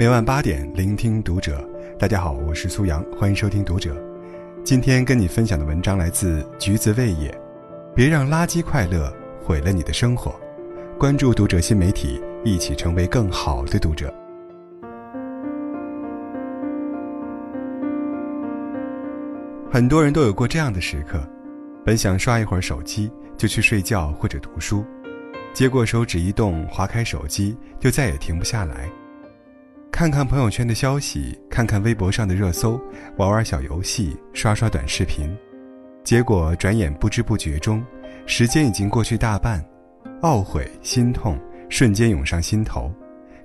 每晚八点，聆听读者。大家好，我是苏阳，欢迎收听读者。今天跟你分享的文章来自橘子味也。别让垃圾快乐毁了你的生活。关注读者新媒体，一起成为更好的读者。很多人都有过这样的时刻，本想刷一会儿手机就去睡觉或者读书，结果手指一动，划开手机就再也停不下来。看看朋友圈的消息，看看微博上的热搜，玩玩小游戏，刷刷短视频，结果转眼不知不觉中，时间已经过去大半，懊悔、心痛瞬间涌上心头，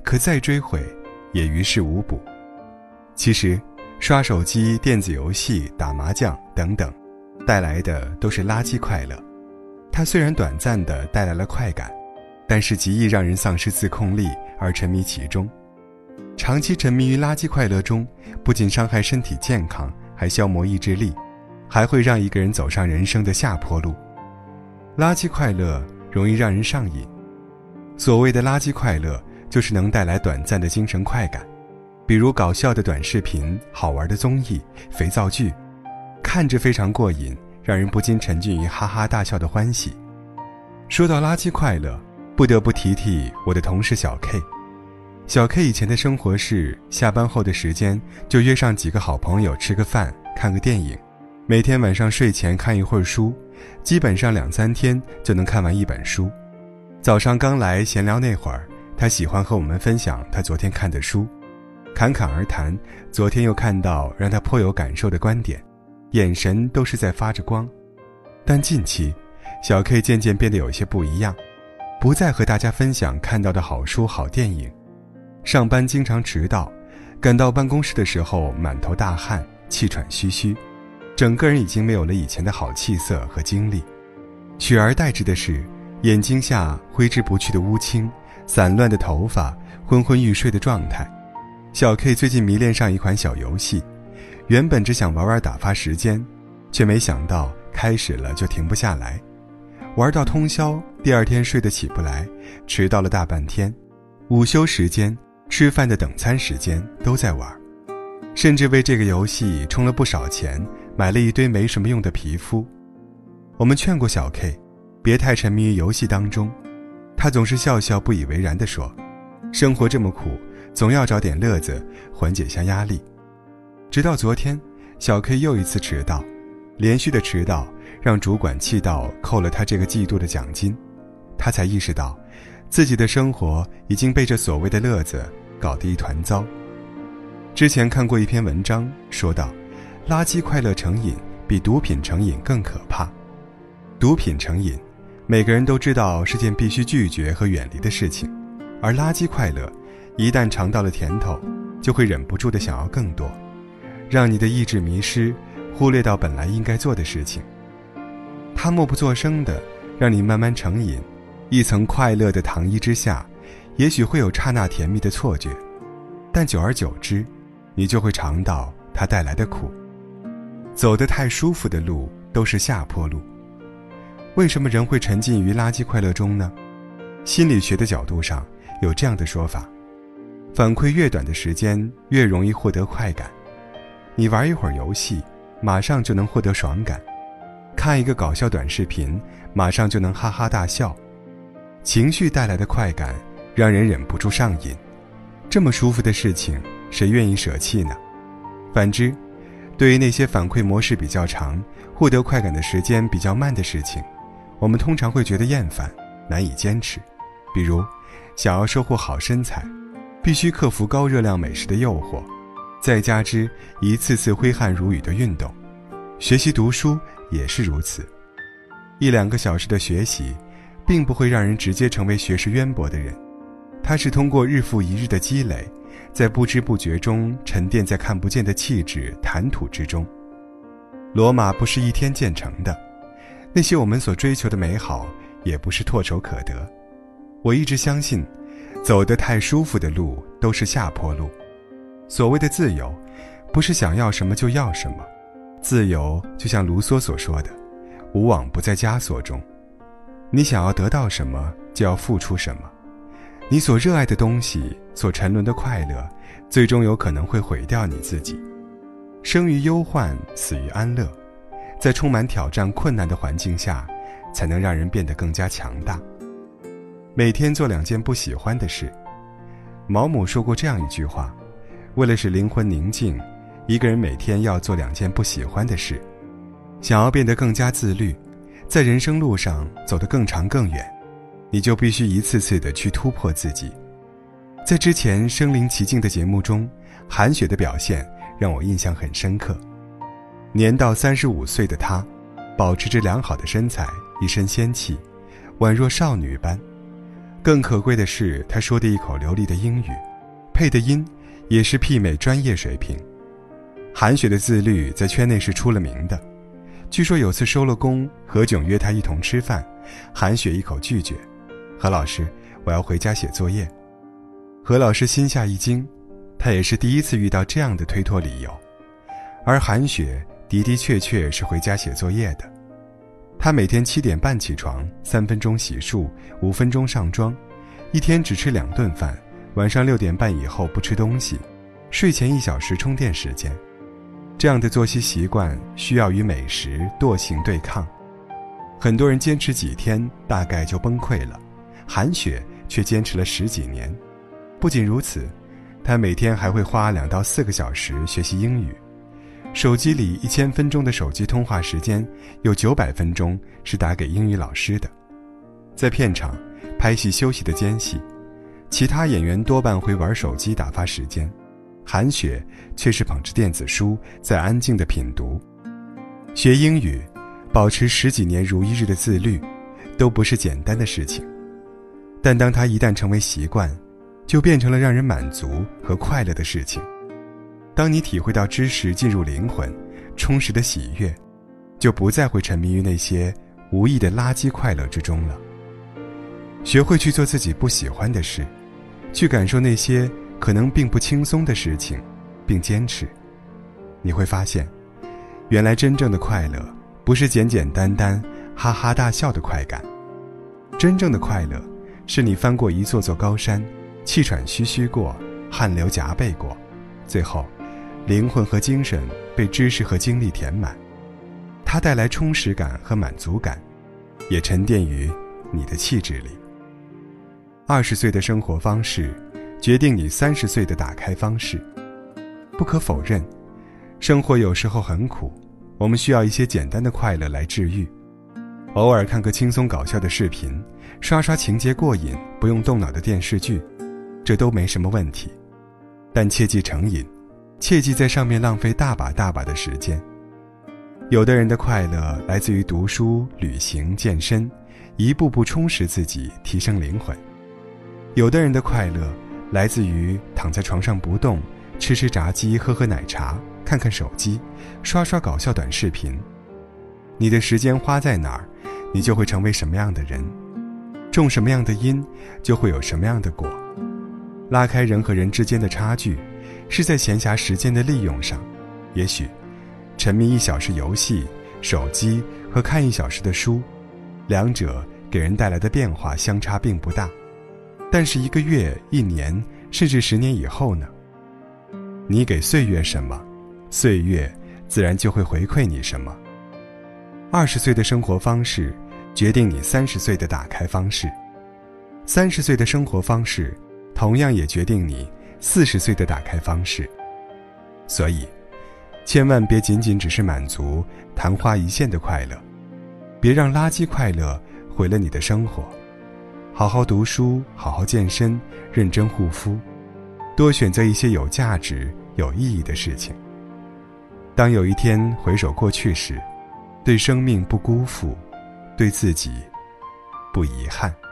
可再追悔，也于事无补。其实。刷手机、电子游戏、打麻将等等，带来的都是垃圾快乐。它虽然短暂的带来了快感，但是极易让人丧失自控力而沉迷其中。长期沉迷于垃圾快乐中，不仅伤害身体健康，还消磨意志力，还会让一个人走上人生的下坡路。垃圾快乐容易让人上瘾。所谓的垃圾快乐，就是能带来短暂的精神快感。比如搞笑的短视频、好玩的综艺、肥皂剧，看着非常过瘾，让人不禁沉浸于哈哈大笑的欢喜。说到垃圾快乐，不得不提提我的同事小 K。小 K 以前的生活是下班后的时间就约上几个好朋友吃个饭、看个电影，每天晚上睡前看一会儿书，基本上两三天就能看完一本书。早上刚来闲聊那会儿，他喜欢和我们分享他昨天看的书。侃侃而谈，昨天又看到让他颇有感受的观点，眼神都是在发着光。但近期，小 K 渐渐变得有些不一样，不再和大家分享看到的好书好电影，上班经常迟到，赶到办公室的时候满头大汗、气喘吁吁，整个人已经没有了以前的好气色和精力，取而代之的是眼睛下挥之不去的乌青、散乱的头发、昏昏欲睡的状态。小 K 最近迷恋上一款小游戏，原本只想玩玩打发时间，却没想到开始了就停不下来，玩到通宵，第二天睡得起不来，迟到了大半天，午休时间、吃饭的等餐时间都在玩，甚至为这个游戏充了不少钱，买了一堆没什么用的皮肤。我们劝过小 K，别太沉迷于游戏当中，他总是笑笑不以为然地说：“生活这么苦。”总要找点乐子，缓解下压力。直到昨天，小 K 又一次迟到，连续的迟到让主管气到扣了他这个季度的奖金，他才意识到，自己的生活已经被这所谓的乐子搞得一团糟。之前看过一篇文章，说到，垃圾快乐成瘾比毒品成瘾更可怕。毒品成瘾，每个人都知道是件必须拒绝和远离的事情，而垃圾快乐。一旦尝到了甜头，就会忍不住的想要更多，让你的意志迷失，忽略到本来应该做的事情。他默不作声的让你慢慢成瘾，一层快乐的糖衣之下，也许会有刹那甜蜜的错觉，但久而久之，你就会尝到它带来的苦。走得太舒服的路都是下坡路。为什么人会沉浸于垃圾快乐中呢？心理学的角度上有这样的说法。反馈越短的时间，越容易获得快感。你玩一会儿游戏，马上就能获得爽感；看一个搞笑短视频，马上就能哈哈大笑。情绪带来的快感，让人忍不住上瘾。这么舒服的事情，谁愿意舍弃呢？反之，对于那些反馈模式比较长、获得快感的时间比较慢的事情，我们通常会觉得厌烦，难以坚持。比如，想要收获好身材。必须克服高热量美食的诱惑，再加之一次次挥汗如雨的运动，学习读书也是如此。一两个小时的学习，并不会让人直接成为学识渊博的人，它是通过日复一日的积累，在不知不觉中沉淀在看不见的气质谈吐之中。罗马不是一天建成的，那些我们所追求的美好，也不是唾手可得。我一直相信。走得太舒服的路都是下坡路。所谓的自由，不是想要什么就要什么。自由就像卢梭所说的：“无往不在枷锁中。”你想要得到什么，就要付出什么。你所热爱的东西，所沉沦的快乐，最终有可能会毁掉你自己。生于忧患，死于安乐。在充满挑战、困难的环境下，才能让人变得更加强大。每天做两件不喜欢的事。毛姆说过这样一句话：“为了使灵魂宁静，一个人每天要做两件不喜欢的事。想要变得更加自律，在人生路上走得更长更远，你就必须一次次的去突破自己。”在之前身临其境的节目中，韩雪的表现让我印象很深刻。年到三十五岁的她，保持着良好的身材，一身仙气，宛若少女般。更可贵的是，她说的一口流利的英语，配的音也是媲美专业水平。韩雪的自律在圈内是出了名的。据说有次收了工，何炅约她一同吃饭，韩雪一口拒绝：“何老师，我要回家写作业。”何老师心下一惊，他也是第一次遇到这样的推脱理由。而韩雪的的确确是回家写作业的。她每天七点半起床，三分钟洗漱，五分钟上妆，一天只吃两顿饭，晚上六点半以后不吃东西，睡前一小时充电时间。这样的作息习惯需要与美食惰性对抗。很多人坚持几天大概就崩溃了，韩雪却坚持了十几年。不仅如此，她每天还会花两到四个小时学习英语。手机里一千分钟的手机通话时间，有九百分钟是打给英语老师的。在片场拍戏休息的间隙，其他演员多半会玩手机打发时间，韩雪却是捧着电子书在安静的品读。学英语，保持十几年如一日的自律，都不是简单的事情。但当他一旦成为习惯，就变成了让人满足和快乐的事情。当你体会到知识进入灵魂，充实的喜悦，就不再会沉迷于那些无意的垃圾快乐之中了。学会去做自己不喜欢的事，去感受那些可能并不轻松的事情，并坚持，你会发现，原来真正的快乐不是简简单单哈哈大笑的快感，真正的快乐，是你翻过一座座高山。气喘吁吁过，汗流浃背过，最后，灵魂和精神被知识和经历填满，它带来充实感和满足感，也沉淀于你的气质里。二十岁的生活方式，决定你三十岁的打开方式。不可否认，生活有时候很苦，我们需要一些简单的快乐来治愈。偶尔看个轻松搞笑的视频，刷刷情节过瘾、不用动脑的电视剧。这都没什么问题，但切忌成瘾，切忌在上面浪费大把大把的时间。有的人的快乐来自于读书、旅行、健身，一步步充实自己，提升灵魂；有的人的快乐来自于躺在床上不动，吃吃炸鸡，喝喝奶茶，看看手机，刷刷搞笑短视频。你的时间花在哪儿，你就会成为什么样的人；种什么样的因，就会有什么样的果。拉开人和人之间的差距，是在闲暇时间的利用上。也许，沉迷一小时游戏、手机和看一小时的书，两者给人带来的变化相差并不大。但是一个月、一年，甚至十年以后呢？你给岁月什么，岁月自然就会回馈你什么。二十岁的生活方式，决定你三十岁的打开方式；三十岁的生活方式。同样也决定你四十岁的打开方式，所以，千万别仅仅只是满足昙花一现的快乐，别让垃圾快乐毁了你的生活。好好读书，好好健身，认真护肤，多选择一些有价值、有意义的事情。当有一天回首过去时，对生命不辜负，对自己不遗憾。